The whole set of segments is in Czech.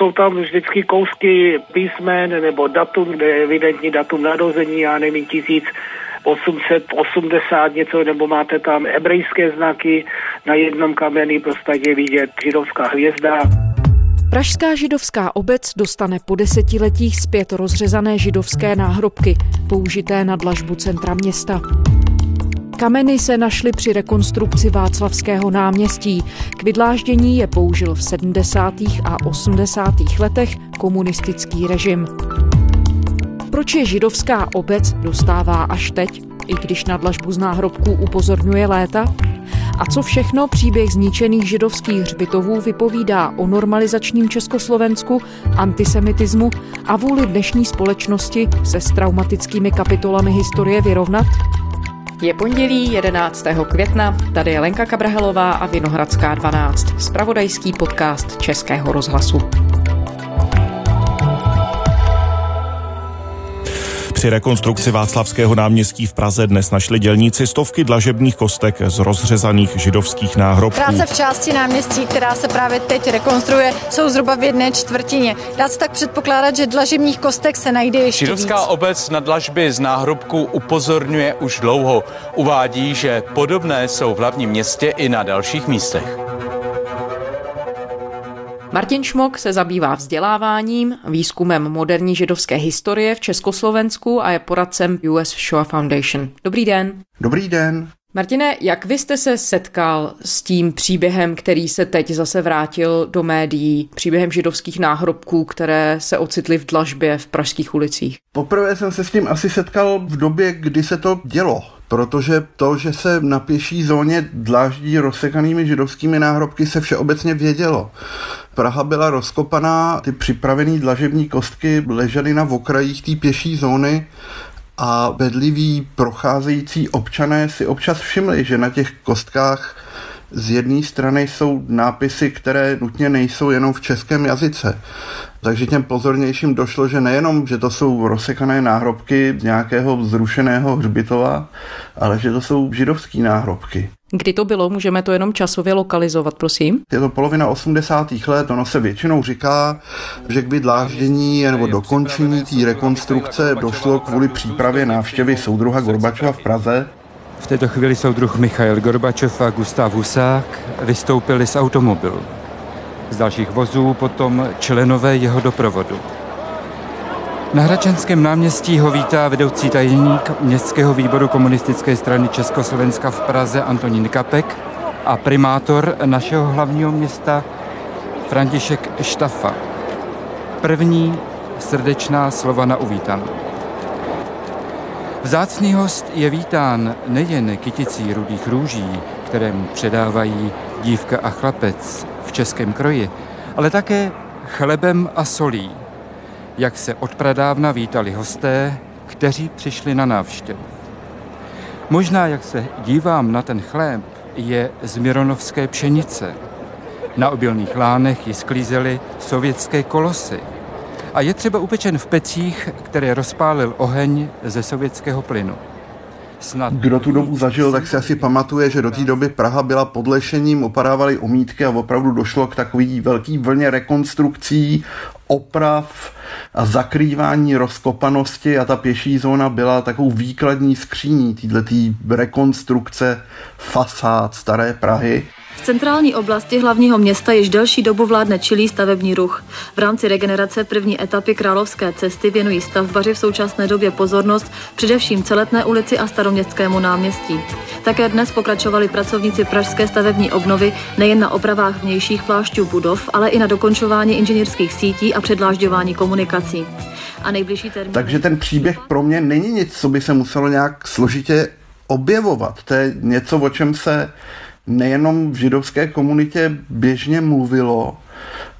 jsou tam vždycky kousky písmen nebo datum, kde je evidentní datum narození, já nevím, tisíc 880 něco, nebo máte tam hebrejské znaky, na jednom kameni prostě je vidět židovská hvězda. Pražská židovská obec dostane po desetiletích zpět rozřezané židovské náhrobky, použité na dlažbu centra města. Kameny se našly při rekonstrukci Václavského náměstí. K vydláždění je použil v 70. a 80. letech komunistický režim. Proč je židovská obec dostává až teď, i když na dlažbu z náhrobků upozorňuje léta? A co všechno příběh zničených židovských hřbitovů vypovídá o normalizačním Československu, antisemitismu a vůli dnešní společnosti se s traumatickými kapitolami historie vyrovnat? Je pondělí 11. května, tady je Lenka Kabrhelová a Vinohradská 12, spravodajský podcast Českého rozhlasu. Při rekonstrukci Václavského náměstí v Praze dnes našli dělníci stovky dlažebních kostek z rozřezaných židovských náhrobků. Práce v části náměstí, která se právě teď rekonstruuje, jsou zhruba v jedné čtvrtině. Dá se tak předpokládat, že dlažebních kostek se najde ještě Židovská víc. obec na dlažby z náhrobků upozorňuje už dlouho. Uvádí, že podobné jsou v hlavním městě i na dalších místech. Martin Šmok se zabývá vzděláváním, výzkumem moderní židovské historie v Československu a je poradcem US Shoah Foundation. Dobrý den. Dobrý den. Martine, jak vy jste se setkal s tím příběhem, který se teď zase vrátil do médií, příběhem židovských náhrobků, které se ocitly v dlažbě v pražských ulicích? Poprvé jsem se s tím asi setkal v době, kdy se to dělo, protože to, že se na pěší zóně dláždí rozsekanými židovskými náhrobky, se všeobecně vědělo. Praha byla rozkopaná, ty připravené dlažební kostky ležely na okrajích té pěší zóny a bedliví procházející občané si občas všimli, že na těch kostkách z jedné strany jsou nápisy, které nutně nejsou jenom v českém jazyce. Takže těm pozornějším došlo, že nejenom, že to jsou rozsekané náhrobky nějakého zrušeného hřbitova, ale že to jsou židovský náhrobky. Kdy to bylo? Můžeme to jenom časově lokalizovat, prosím? Je to polovina 80. let, ono se většinou říká, že k vydláždění nebo dokončení té rekonstrukce došlo kvůli přípravě návštěvy soudruha Gorbačova v Praze. V této chvíli soudruh Michail Gorbačov a Gustav Husák vystoupili z automobilu. Z dalších vozů potom členové jeho doprovodu. Na Hračanském náměstí ho vítá vedoucí tajemník Městského výboru komunistické strany Československa v Praze Antonín Kapek a primátor našeho hlavního města František Štafa. První srdečná slova na uvítanou. Vzácný host je vítán nejen kyticí rudých růží, které mu předávají dívka a chlapec v českém kroji, ale také chlebem a solí, jak se od pradávna vítali hosté, kteří přišli na návštěvu. Možná, jak se dívám na ten chléb, je z mironovské pšenice. Na obilných lánech ji sklízely sovětské kolosy. A je třeba upečen v pecích, které rozpálil oheň ze sovětského plynu. Snad... Kdo tu dobu zažil, tak si asi pamatuje, že do té doby Praha byla podlešením, opadávaly omítky a opravdu došlo k takový velký vlně rekonstrukcí, oprav a zakrývání rozkopanosti a ta pěší zóna byla takovou výkladní skříní této rekonstrukce fasád staré Prahy. V centrální oblasti hlavního města již delší dobu vládne čilý stavební ruch. V rámci regenerace první etapy Královské cesty věnují stavbaři v současné době pozornost především Celetné ulici a Staroměstskému náměstí. Také dnes pokračovali pracovníci pražské stavební obnovy nejen na opravách vnějších plášťů budov, ale i na dokončování inženýrských sítí a předlážďování komunikací. A nejbližší termín... Takže ten příběh pro mě není nic, co by se muselo nějak složitě objevovat. To je něco, o čem se nejenom v židovské komunitě běžně mluvilo.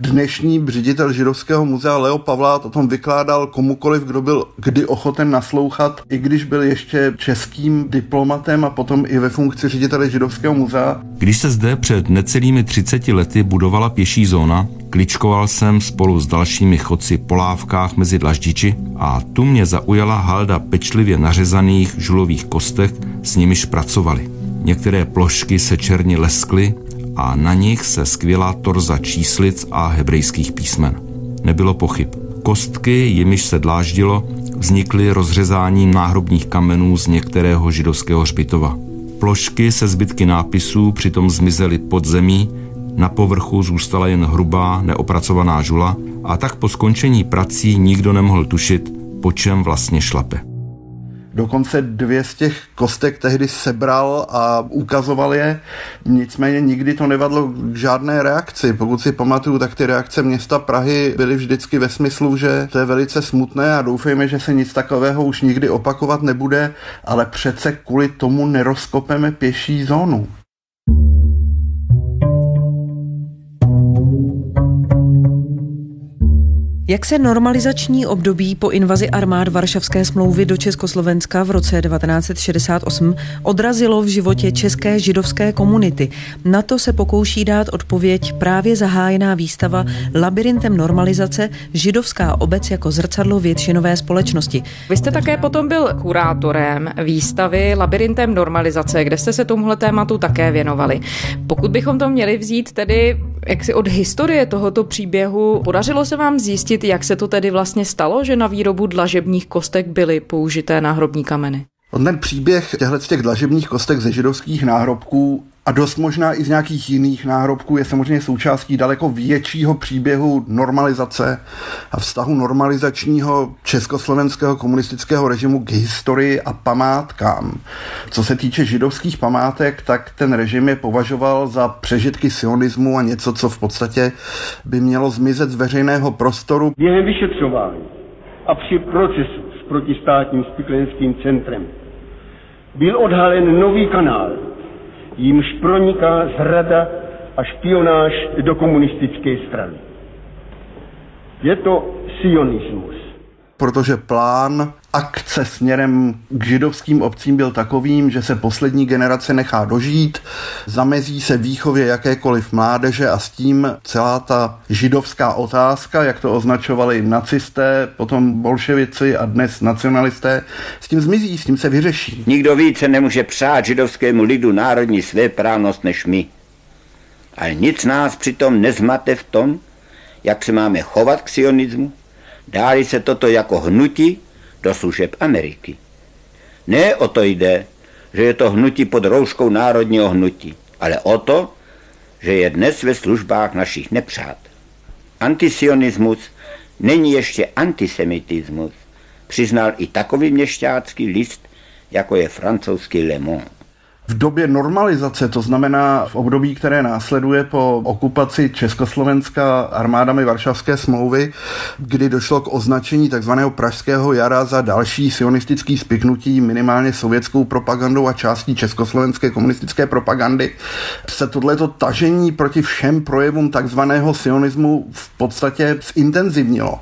Dnešní ředitel Židovského muzea Leo Pavlát o tom vykládal komukoliv, kdo byl kdy ochoten naslouchat, i když byl ještě českým diplomatem a potom i ve funkci ředitele Židovského muzea. Když se zde před necelými 30 lety budovala pěší zóna, kličkoval jsem spolu s dalšími chodci po lávkách mezi dlaždiči a tu mě zaujala halda pečlivě nařezaných žulových kostek, s nimiž pracovali. Některé plošky se černě leskly a na nich se skvělá torza číslic a hebrejských písmen. nebylo pochyb. Kostky, jimiž se dláždilo, vznikly rozřezáním náhrobních kamenů z některého židovského hřbitova. Plošky se zbytky nápisů přitom zmizely pod zemí, na povrchu zůstala jen hrubá, neopracovaná žula a tak po skončení prací nikdo nemohl tušit, po čem vlastně šlape. Dokonce dvě z těch kostek tehdy sebral a ukazoval je, nicméně nikdy to nevadlo k žádné reakci. Pokud si pamatuju, tak ty reakce města Prahy byly vždycky ve smyslu, že to je velice smutné a doufejme, že se nic takového už nikdy opakovat nebude, ale přece kvůli tomu nerozkopeme pěší zónu. Jak se normalizační období po invazi armád Varšavské smlouvy do Československa v roce 1968 odrazilo v životě české židovské komunity? Na to se pokouší dát odpověď právě zahájená výstava Labirintem normalizace židovská obec jako zrcadlo většinové společnosti. Vy jste také potom byl kurátorem výstavy Labirintem normalizace, kde jste se tomuhle tématu také věnovali. Pokud bychom to měli vzít tedy jaksi od historie tohoto příběhu, podařilo se vám zjistit, jak se to tedy vlastně stalo, že na výrobu dlažebních kostek byly použité náhrobní kameny? Ten příběh těchto těch dlažebních kostek ze židovských náhrobků a dost možná i z nějakých jiných náhrobků je samozřejmě součástí daleko většího příběhu normalizace a vztahu normalizačního československého komunistického režimu k historii a památkám. Co se týče židovských památek, tak ten režim je považoval za přežitky sionismu a něco, co v podstatě by mělo zmizet z veřejného prostoru. Během vyšetřování a při procesu s protistátním spiklenským centrem byl odhalen nový kanál, jímž proniká zrada a špionáž do komunistické strany. Je to sionismus. Protože plán akce směrem k židovským obcím byl takovým, že se poslední generace nechá dožít, zamezí se výchově jakékoliv mládeže a s tím celá ta židovská otázka, jak to označovali nacisté, potom bolševici a dnes nacionalisté, s tím zmizí, s tím se vyřeší. Nikdo více nemůže přát židovskému lidu národní svéprávnost než my. Ale nic nás přitom nezmate v tom, jak se máme chovat k sionismu, dáli se toto jako hnutí do služeb Ameriky. Ne o to jde, že je to hnutí pod rouškou národního hnutí, ale o to, že je dnes ve službách našich nepřát. Antisionismus není ještě antisemitismus, přiznal i takový měšťácký list, jako je francouzský Le Monde v době normalizace, to znamená v období, které následuje po okupaci Československa armádami Varšavské smlouvy, kdy došlo k označení takzvaného Pražského jara za další sionistický spiknutí minimálně sovětskou propagandou a částí československé komunistické propagandy, se tohleto tažení proti všem projevům takzvaného sionismu v podstatě zintenzivnilo.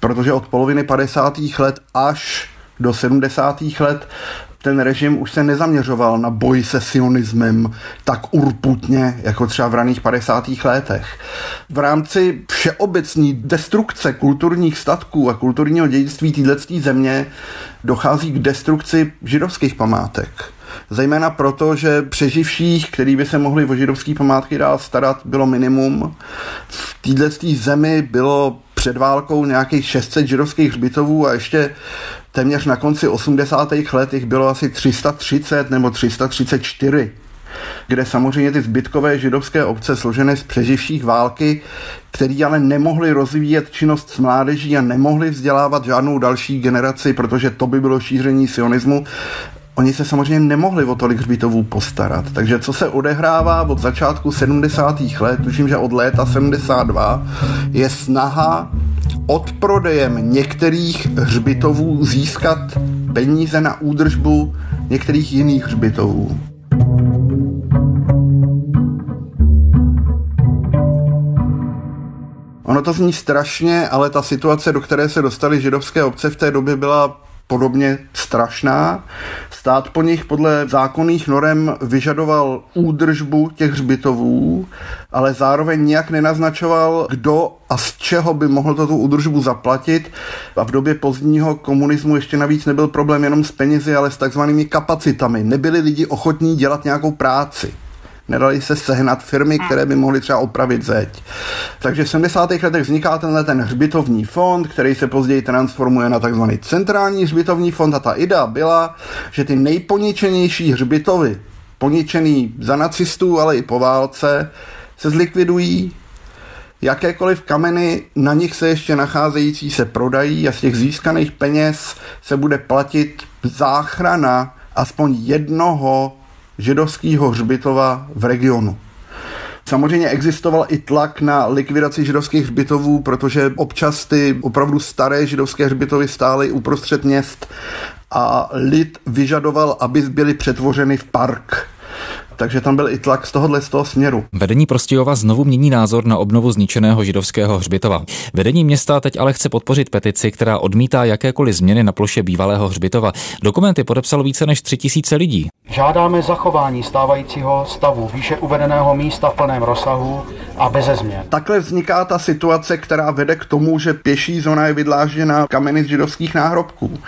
Protože od poloviny 50. let až do 70. let ten režim už se nezaměřoval na boj se sionismem tak urputně, jako třeba v raných 50. letech. V rámci všeobecní destrukce kulturních statků a kulturního dědictví této země dochází k destrukci židovských památek. Zejména proto, že přeživších, který by se mohli o židovské památky dál starat, bylo minimum. V této zemi bylo před válkou nějakých 600 židovských hřbitovů a ještě téměř na konci 80. let jich bylo asi 330 nebo 334 kde samozřejmě ty zbytkové židovské obce složené z přeživších války, který ale nemohli rozvíjet činnost s mládeží a nemohli vzdělávat žádnou další generaci, protože to by bylo šíření sionismu, Oni se samozřejmě nemohli o tolik hřbitovů postarat. Takže co se odehrává od začátku 70. let, tuším, že od léta 72, je snaha odprodejem některých hřbitovů získat peníze na údržbu některých jiných hřbitovů. Ono to zní strašně, ale ta situace, do které se dostaly židovské obce v té době, byla podobně strašná. Stát po nich podle zákonných norem vyžadoval údržbu těch hřbitovů, ale zároveň nijak nenaznačoval, kdo a z čeho by mohl tu údržbu zaplatit. A v době pozdního komunismu ještě navíc nebyl problém jenom s penězi, ale s takzvanými kapacitami. Nebyli lidi ochotní dělat nějakou práci nedali se sehnat firmy, které by mohly třeba opravit zeď. Takže v 70. letech vzniká tenhle ten hřbitovní fond, který se později transformuje na takzvaný centrální hřbitovní fond a ta idea byla, že ty nejponičenější hřbitovy, poničený za nacistů, ale i po válce, se zlikvidují, jakékoliv kameny, na nich se ještě nacházející, se prodají a z těch získaných peněz se bude platit záchrana aspoň jednoho židovského hřbitova v regionu. Samozřejmě existoval i tlak na likvidaci židovských hřbitovů, protože občas ty opravdu staré židovské hřbitovy stály uprostřed měst a lid vyžadoval, aby byly přetvořeny v park takže tam byl i tlak z tohohle z toho směru. Vedení Prostějova znovu mění názor na obnovu zničeného židovského hřbitova. Vedení města teď ale chce podpořit petici, která odmítá jakékoliv změny na ploše bývalého hřbitova. Dokumenty podepsalo více než 3000 lidí. Žádáme zachování stávajícího stavu výše uvedeného místa v plném rozsahu a bez změn. Takhle vzniká ta situace, která vede k tomu, že pěší zóna je vydlážděna kameny z židovských náhrobků.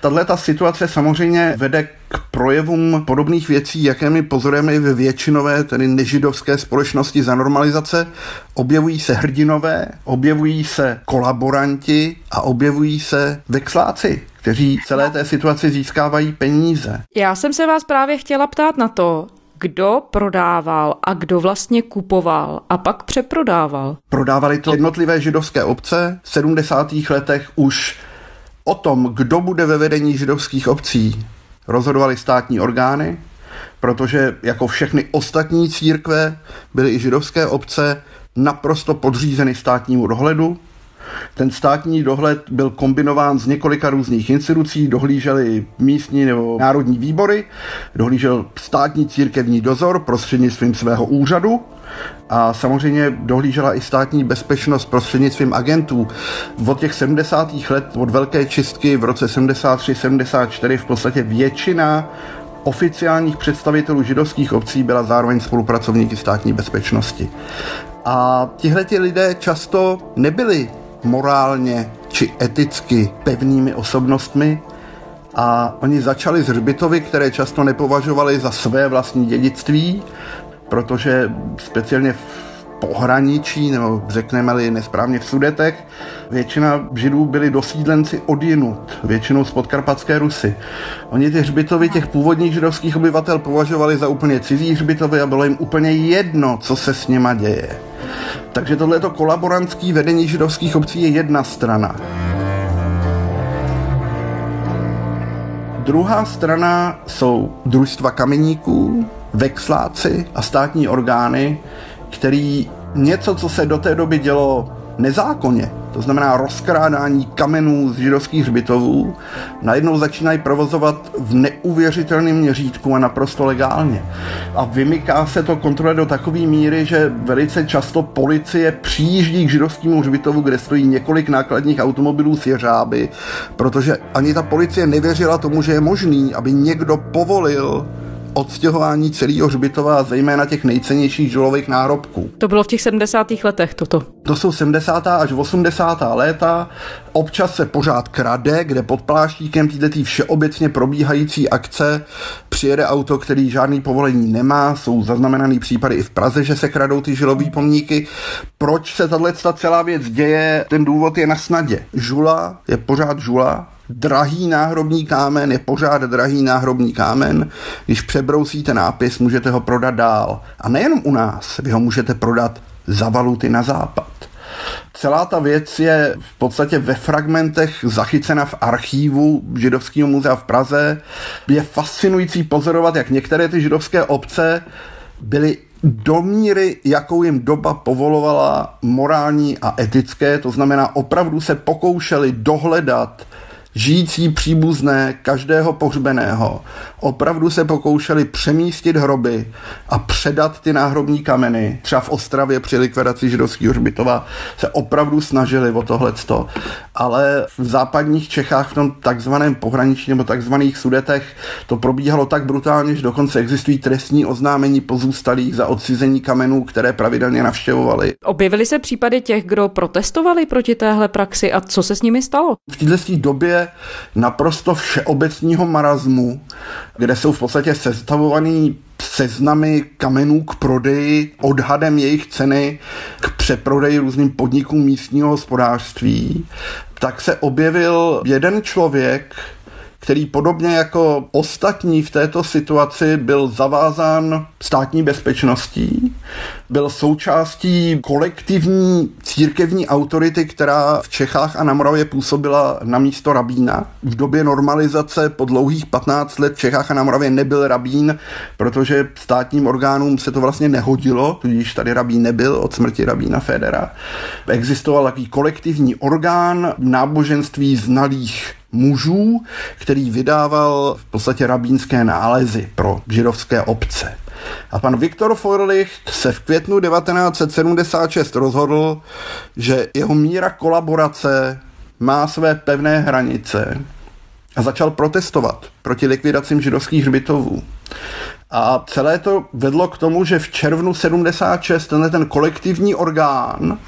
Tahle ta situace samozřejmě vede k projevům podobných věcí, jaké my pozorujeme i ve většinové, tedy nežidovské společnosti za normalizace. Objevují se hrdinové, objevují se kolaboranti a objevují se vexláci kteří celé té situaci získávají peníze. Já jsem se vás právě chtěla ptát na to, kdo prodával a kdo vlastně kupoval a pak přeprodával. Prodávali to jednotlivé židovské obce. V 70. letech už o tom, kdo bude ve vedení židovských obcí, rozhodovali státní orgány, protože jako všechny ostatní církve byly i židovské obce naprosto podřízeny státnímu dohledu. Ten státní dohled byl kombinován z několika různých institucí, dohlížely místní nebo národní výbory, dohlížel státní církevní dozor prostřednictvím svého úřadu, a samozřejmě dohlížela i státní bezpečnost prostřednictvím agentů. Od těch 70. let, od velké čistky v roce 73-74 v podstatě většina oficiálních představitelů židovských obcí byla zároveň spolupracovníky státní bezpečnosti. A tihle lidé často nebyli morálně či eticky pevnými osobnostmi a oni začali z hřbitovy, které často nepovažovali za své vlastní dědictví, protože speciálně v pohraničí, nebo řekneme-li nesprávně v Sudetech, většina židů byli dosídlenci odjinut, většinou z podkarpatské Rusy. Oni ty hřbitovy těch původních židovských obyvatel považovali za úplně cizí hřbitovy a bylo jim úplně jedno, co se s nima děje. Takže tohleto kolaborantské vedení židovských obcí je jedna strana. Druhá strana jsou družstva kameníků, vexláci a státní orgány, který něco, co se do té doby dělo nezákonně, to znamená rozkrádání kamenů z židovských hřbitovů, najednou začínají provozovat v neuvěřitelném měřítku a naprosto legálně. A vymyká se to kontrole do takové míry, že velice často policie přijíždí k židovskému hřbitovu, kde stojí několik nákladních automobilů s jeřáby, protože ani ta policie nevěřila tomu, že je možný, aby někdo povolil odstěhování celého hřbitova, zejména těch nejcennějších žulových náhrobků. To bylo v těch 70. letech toto. To jsou 70. až 80. léta. Občas se pořád krade, kde pod pláštíkem této všeobecně probíhající akce přijede auto, který žádný povolení nemá. Jsou zaznamenaný případy i v Praze, že se kradou ty žilové pomníky. Proč se tato celá věc děje? Ten důvod je na snadě. Žula je pořád žula, drahý náhrobní kámen je pořád drahý náhrobní kámen. Když přebrousíte nápis, můžete ho prodat dál. A nejenom u nás, vy ho můžete prodat za valuty na západ. Celá ta věc je v podstatě ve fragmentech zachycena v archívu Židovského muzea v Praze. Je fascinující pozorovat, jak některé ty židovské obce byly do míry, jakou jim doba povolovala morální a etické, to znamená opravdu se pokoušeli dohledat žijící příbuzné každého pohřbeného opravdu se pokoušeli přemístit hroby a předat ty náhrobní kameny. Třeba v Ostravě při likvidaci židovského hřbitova se opravdu snažili o tohleto. Ale v západních Čechách, v tom takzvaném pohraničí nebo takzvaných sudetech, to probíhalo tak brutálně, že dokonce existují trestní oznámení pozůstalých za odcizení kamenů, které pravidelně navštěvovali. Objevily se případy těch, kdo protestovali proti téhle praxi a co se s nimi stalo? V této době naprosto všeobecního marazmu, kde jsou v podstatě sestavovaný seznamy kamenů k prodeji, odhadem jejich ceny k přeprodeji různým podnikům místního hospodářství, tak se objevil jeden člověk, který podobně jako ostatní v této situaci byl zavázán státní bezpečností, byl součástí kolektivní církevní autority, která v Čechách a na Moravě působila na místo rabína. V době normalizace po dlouhých 15 let v Čechách a na Moravě nebyl rabín, protože státním orgánům se to vlastně nehodilo, tudíž tady rabín nebyl od smrti rabína Federa. Existoval takový kolektivní orgán náboženství znalých mužů, který vydával v podstatě rabínské nálezy pro židovské obce. A pan Viktor Forlicht se v květnu 1976 rozhodl, že jeho míra kolaborace má své pevné hranice a začal protestovat proti likvidacím židovských hřbitovů. A celé to vedlo k tomu, že v červnu 76 tenhle ten kolektivní orgán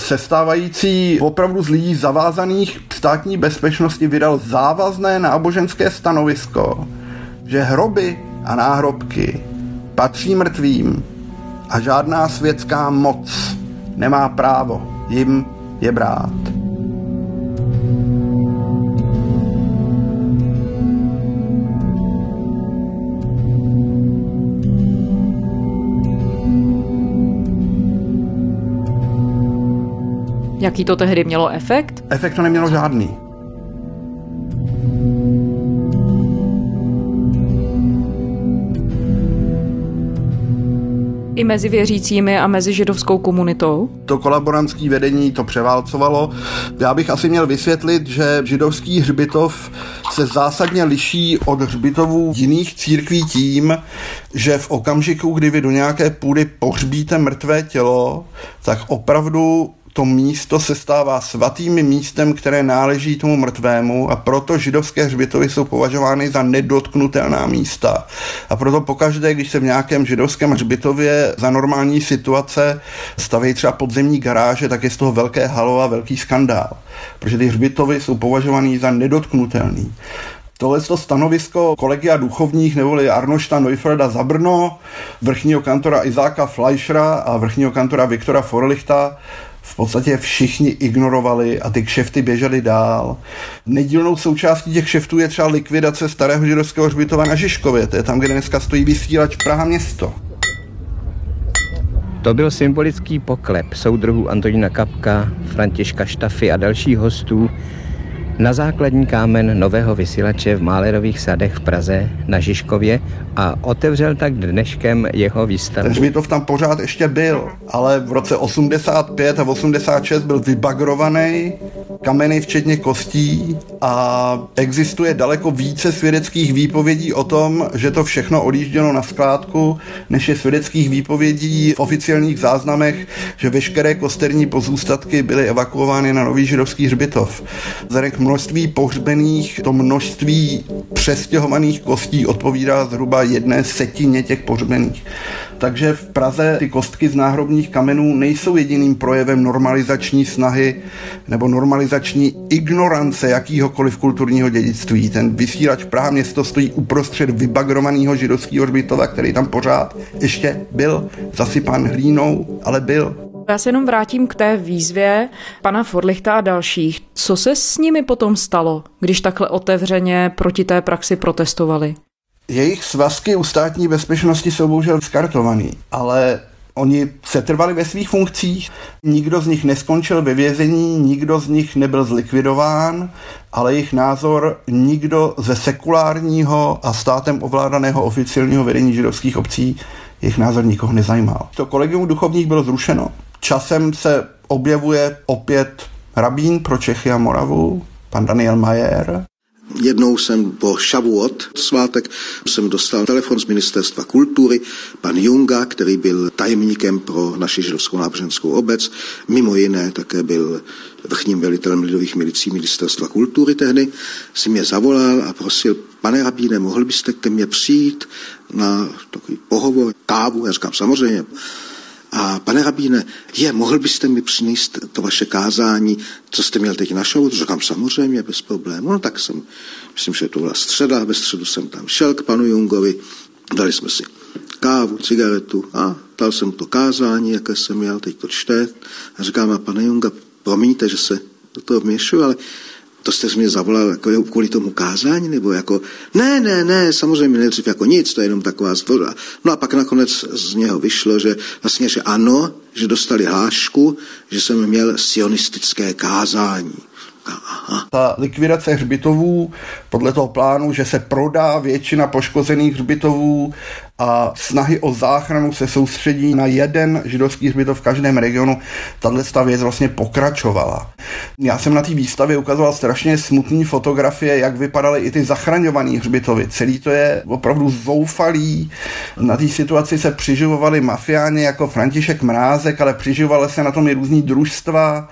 sestávající opravdu z lidí zavázaných státní bezpečnosti vydal závazné náboženské stanovisko, že hroby a náhrobky patří mrtvým a žádná světská moc nemá právo jim je brát. Jaký to tehdy mělo efekt? Efekt to nemělo žádný. I mezi věřícími a mezi židovskou komunitou? To kolaborantské vedení to převálcovalo. Já bych asi měl vysvětlit, že židovský hřbitov se zásadně liší od hřbitovů jiných církví tím, že v okamžiku, kdy vy do nějaké půdy pohřbíte mrtvé tělo, tak opravdu to místo se stává svatým místem, které náleží tomu mrtvému a proto židovské hřbitovy jsou považovány za nedotknutelná místa. A proto pokaždé, když se v nějakém židovském hřbitově za normální situace staví třeba podzemní garáže, tak je z toho velké halo a velký skandál. Protože ty hřbitovy jsou považovány za nedotknutelný. Tohle to stanovisko kolegia duchovních neboli Arnošta Neufreda za Brno, vrchního kantora Izáka Fleischera a vrchního kantora Viktora Forlichta v podstatě všichni ignorovali a ty kšefty běžely dál. Nedílnou součástí těch kšeftů je třeba likvidace starého židovského hřbitova na Žižkově, to je tam, kde dneska stojí vysílač Praha město. To byl symbolický poklep soudruhů Antonína Kapka, Františka Štafy a dalších hostů, na základní kámen nového vysílače v Málerových sadech v Praze na Žižkově a otevřel tak dneškem jeho výstavu. Ten hřbitov tam pořád ještě byl, ale v roce 85 a 86 byl vybagrovaný, kameny včetně kostí a existuje daleko více svědeckých výpovědí o tom, že to všechno odjíždělo na skládku, než je svědeckých výpovědí v oficiálních záznamech, že veškeré kosterní pozůstatky byly evakuovány na nový židovský hřbitov. Zarek množství pohřbených, to množství přestěhovaných kostí odpovídá zhruba jedné setině těch pohřbených. Takže v Praze ty kostky z náhrobních kamenů nejsou jediným projevem normalizační snahy nebo normalizační ignorance jakýhokoliv kulturního dědictví. Ten vysílač Praha město stojí uprostřed vybagrovaného židovského hřbitova, který tam pořád ještě byl zasypán hlínou, ale byl. Já se jenom vrátím k té výzvě pana Forlichta a dalších. Co se s nimi potom stalo, když takhle otevřeně proti té praxi protestovali? Jejich svazky u státní bezpečnosti jsou bohužel skartovaný, ale Oni se trvali ve svých funkcích, nikdo z nich neskončil ve vězení, nikdo z nich nebyl zlikvidován, ale jejich názor nikdo ze sekulárního a státem ovládaného oficiálního vedení židovských obcí jejich názor nikoho nezajímal. To kolegium duchovních bylo zrušeno. Časem se objevuje opět rabín pro Čechy a Moravu, pan Daniel Majer, Jednou jsem po Šavuot svátek jsem dostal telefon z ministerstva kultury, pan Junga, který byl tajemníkem pro naši židovskou náboženskou obec, mimo jiné také byl vrchním velitelem lidových milicí ministerstva kultury tehdy, si mě zavolal a prosil, pane rabíne, mohl byste ke mně přijít na takový pohovor, kávu, já říkám samozřejmě. A pane rabíne, je, mohl byste mi přinést to vaše kázání, co jste měl teď na show? Říkám, samozřejmě, bez problému. No tak jsem, myslím, že to byla středa, ve středu jsem tam šel k panu Jungovi, dali jsme si kávu, cigaretu a dal jsem to kázání, jaké jsem měl, teď to čte. A říkám, a pane Junga, promiňte, že se do toho vměšu, ale to jste mě zavolal jako kvůli tomu kázání, nebo jako, ne, ne, ne, samozřejmě nejdřív jako nic, to je jenom taková zvoda. No a pak nakonec z něho vyšlo, že vlastně, že ano, že dostali hlášku, že jsem měl sionistické kázání. Aha. Ta likvidace hřbitovů podle toho plánu, že se prodá většina poškozených hřbitovů a snahy o záchranu se soustředí na jeden židovský hřbitov v každém regionu, tahle věc vlastně pokračovala. Já jsem na té výstavě ukazoval strašně smutné fotografie, jak vypadaly i ty zachraňované hřbitovy. Celý to je opravdu zoufalý. Na té situaci se přiživovali mafiáni jako František Mrázek, ale přiživovaly se na tom i různý družstva.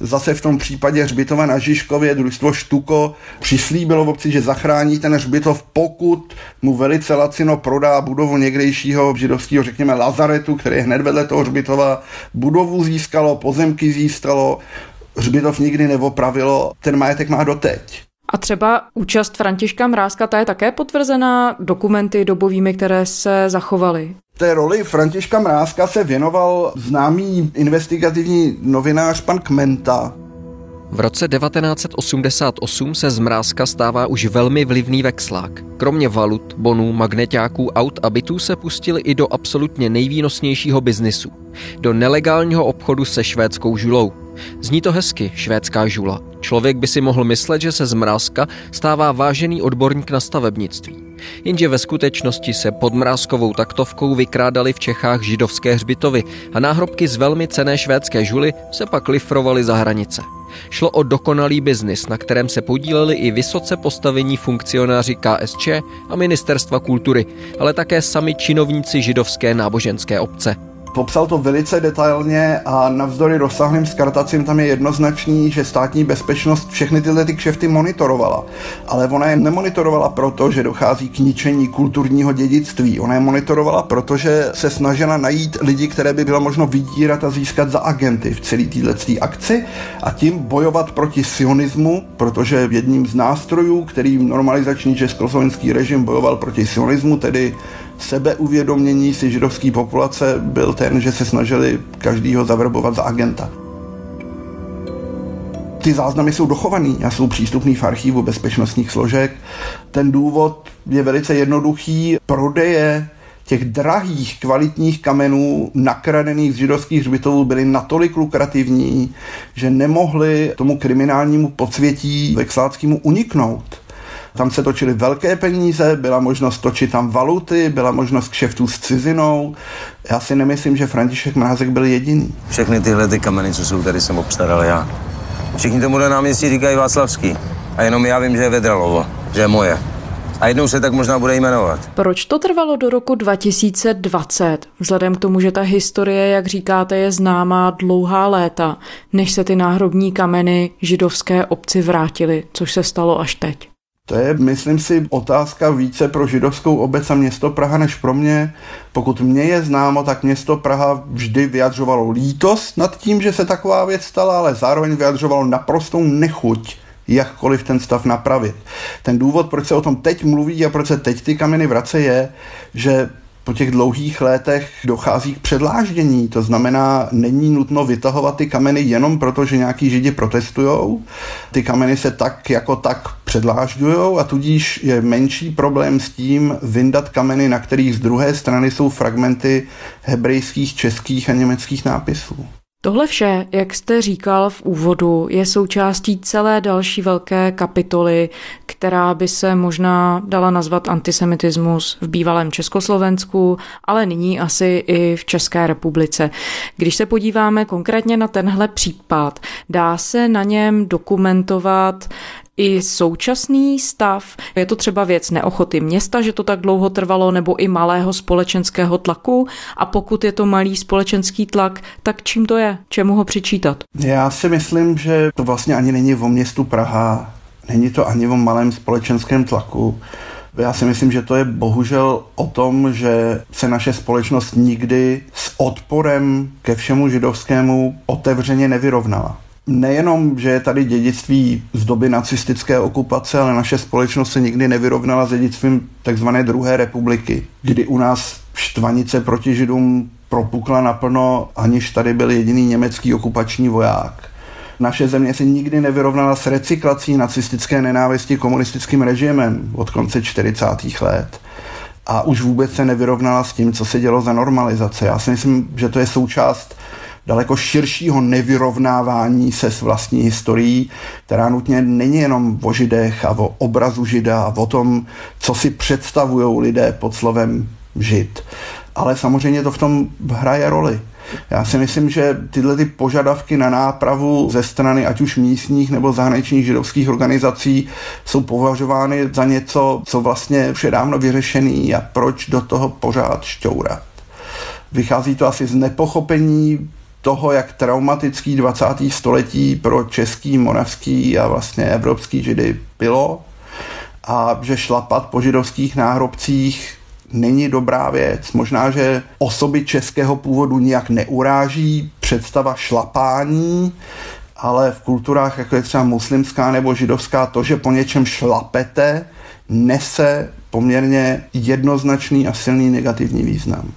Zase v tom případě hřbitova na Žižkově družstvo Štuko přislíbilo obci, že zachrání ten hřbitov, pokud mu velice lacino prodá budovu budovu někdejšího židovského, řekněme, Lazaretu, který je hned vedle toho hřbitova. Budovu získalo, pozemky získalo, hřbitov nikdy neopravilo, ten majetek má doteď. A třeba účast Františka Mrázka, ta je také potvrzená dokumenty dobovými, které se zachovaly. Té roli Františka Mrázka se věnoval známý investigativní novinář pan Kmenta, v roce 1988 se z Mrázka stává už velmi vlivný vexlák. Kromě valut, bonů, magneťáků, aut a bytů se pustili i do absolutně nejvýnosnějšího biznisu. Do nelegálního obchodu se švédskou žulou. Zní to hezky, švédská žula. Člověk by si mohl myslet, že se z Mrázka stává vážený odborník na stavebnictví. Jenže ve skutečnosti se pod mrázkovou taktovkou vykrádali v Čechách židovské hřbitovy a náhrobky z velmi cené švédské žuly se pak lifrovaly za hranice. Šlo o dokonalý biznis, na kterém se podíleli i vysoce postavení funkcionáři KSČ a Ministerstva kultury, ale také sami činovníci židovské náboženské obce. Popsal to velice detailně a navzdory rozsáhlým skartacím tam je jednoznačný, že státní bezpečnost všechny tyhle ty kšefty monitorovala. Ale ona je nemonitorovala proto, že dochází k ničení kulturního dědictví. Ona je monitorovala proto, že se snažila najít lidi, které by bylo možno vydírat a získat za agenty v celé této akci a tím bojovat proti sionismu, protože jedním z nástrojů, kterým normalizační československý režim bojoval proti sionismu, tedy sebeuvědomění si židovské populace byl ten, že se snažili každýho zavrbovat za agenta. Ty záznamy jsou dochovaný a jsou přístupný v archivu bezpečnostních složek. Ten důvod je velice jednoduchý. Prodeje těch drahých kvalitních kamenů nakradených z židovských hřbitovů byly natolik lukrativní, že nemohli tomu kriminálnímu podsvětí vexláckému uniknout. Tam se točily velké peníze, byla možnost točit tam valuty, byla možnost kšeftů s cizinou. Já si nemyslím, že František Mrázek byl jediný. Všechny tyhle ty kameny, co jsou tady, jsem obstaral já. Všichni tomu na náměstí říkají Václavský. A jenom já vím, že je Vedralovo, že je moje. A jednou se tak možná bude jmenovat. Proč to trvalo do roku 2020? Vzhledem k tomu, že ta historie, jak říkáte, je známá dlouhá léta, než se ty náhrobní kameny židovské obci vrátily, což se stalo až teď. To je, myslím si, otázka více pro židovskou obec a město Praha než pro mě. Pokud mě je známo, tak město Praha vždy vyjadřovalo lítost nad tím, že se taková věc stala, ale zároveň vyjadřovalo naprostou nechuť jakkoliv ten stav napravit. Ten důvod, proč se o tom teď mluví a proč se teď ty kameny vracejí, je, že po těch dlouhých letech dochází k předláždění. To znamená, není nutno vytahovat ty kameny jenom proto, že nějaký židi protestují. Ty kameny se tak jako tak předlážďují a tudíž je menší problém s tím vyndat kameny, na kterých z druhé strany jsou fragmenty hebrejských, českých a německých nápisů. Tohle vše, jak jste říkal v úvodu, je součástí celé další velké kapitoly, která by se možná dala nazvat antisemitismus v bývalém Československu, ale nyní asi i v České republice. Když se podíváme konkrétně na tenhle případ, dá se na něm dokumentovat i současný stav? Je to třeba věc neochoty města, že to tak dlouho trvalo, nebo i malého společenského tlaku? A pokud je to malý společenský tlak, tak čím to je? Čemu ho přičítat? Já si myslím, že to vlastně ani není o městu Praha, není to ani o malém společenském tlaku. Já si myslím, že to je bohužel o tom, že se naše společnost nikdy s odporem ke všemu židovskému otevřeně nevyrovnala. Nejenom, že je tady dědictví z doby nacistické okupace, ale naše společnost se nikdy nevyrovnala s dědictvím takzvané druhé republiky, kdy u nás štvanice proti židům propukla naplno, aniž tady byl jediný německý okupační voják. Naše země se nikdy nevyrovnala s recyklací nacistické nenávisti komunistickým režimem od konce 40. let. A už vůbec se nevyrovnala s tím, co se dělo za normalizace. Já si myslím, že to je součást daleko širšího nevyrovnávání se s vlastní historií, která nutně není jenom o židech a o obrazu žida a o tom, co si představují lidé pod slovem žid. Ale samozřejmě to v tom hraje roli. Já si myslím, že tyhle ty požadavky na nápravu ze strany ať už místních nebo zahraničních židovských organizací jsou považovány za něco, co vlastně už je dávno vyřešený a proč do toho pořád šťourat. Vychází to asi z nepochopení toho, jak traumatický 20. století pro český, moravský a vlastně evropský židy bylo a že šlapat po židovských náhrobcích není dobrá věc. Možná, že osoby českého původu nijak neuráží představa šlapání, ale v kulturách, jako je třeba muslimská nebo židovská, to, že po něčem šlapete, nese poměrně jednoznačný a silný negativní význam.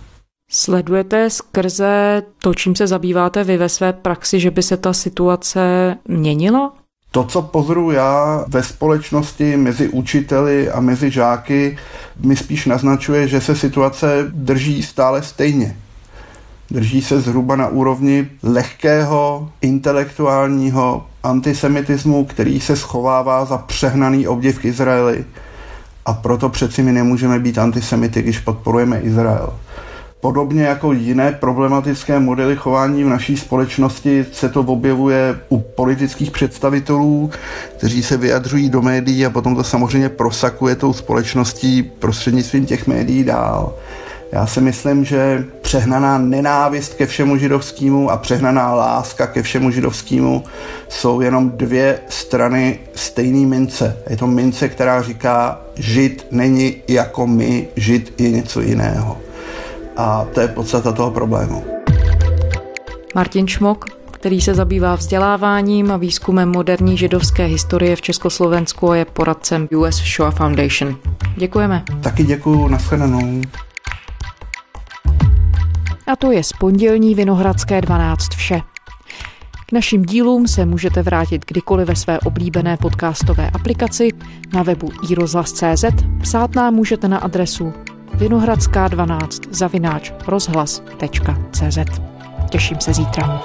Sledujete skrze to, čím se zabýváte vy ve své praxi, že by se ta situace měnila? To, co pozoruju já ve společnosti mezi učiteli a mezi žáky, mi spíš naznačuje, že se situace drží stále stejně. Drží se zhruba na úrovni lehkého intelektuálního antisemitismu, který se schovává za přehnaný obdiv k Izraeli. A proto přeci my nemůžeme být antisemity, když podporujeme Izrael. Podobně jako jiné problematické modely chování v naší společnosti se to objevuje u politických představitelů, kteří se vyjadřují do médií a potom to samozřejmě prosakuje tou společností prostřednictvím těch médií dál. Já si myslím, že přehnaná nenávist ke všemu židovskému a přehnaná láska ke všemu židovskému jsou jenom dvě strany stejné mince. Je to mince, která říká, žid není jako my, žid je něco jiného. A to je podstata toho problému. Martin Šmok, který se zabývá vzděláváním a výzkumem moderní židovské historie v Československu a je poradcem US Shoah Foundation. Děkujeme. Taky děkuji, nashledanou. A to je z pondělní Vinohradské 12 vše. K našim dílům se můžete vrátit kdykoliv ve své oblíbené podcastové aplikaci na webu iRozhlas.cz. Psát nám můžete na adresu vinohradská 12 zavináč rozhlas.cz. Těším se zítra.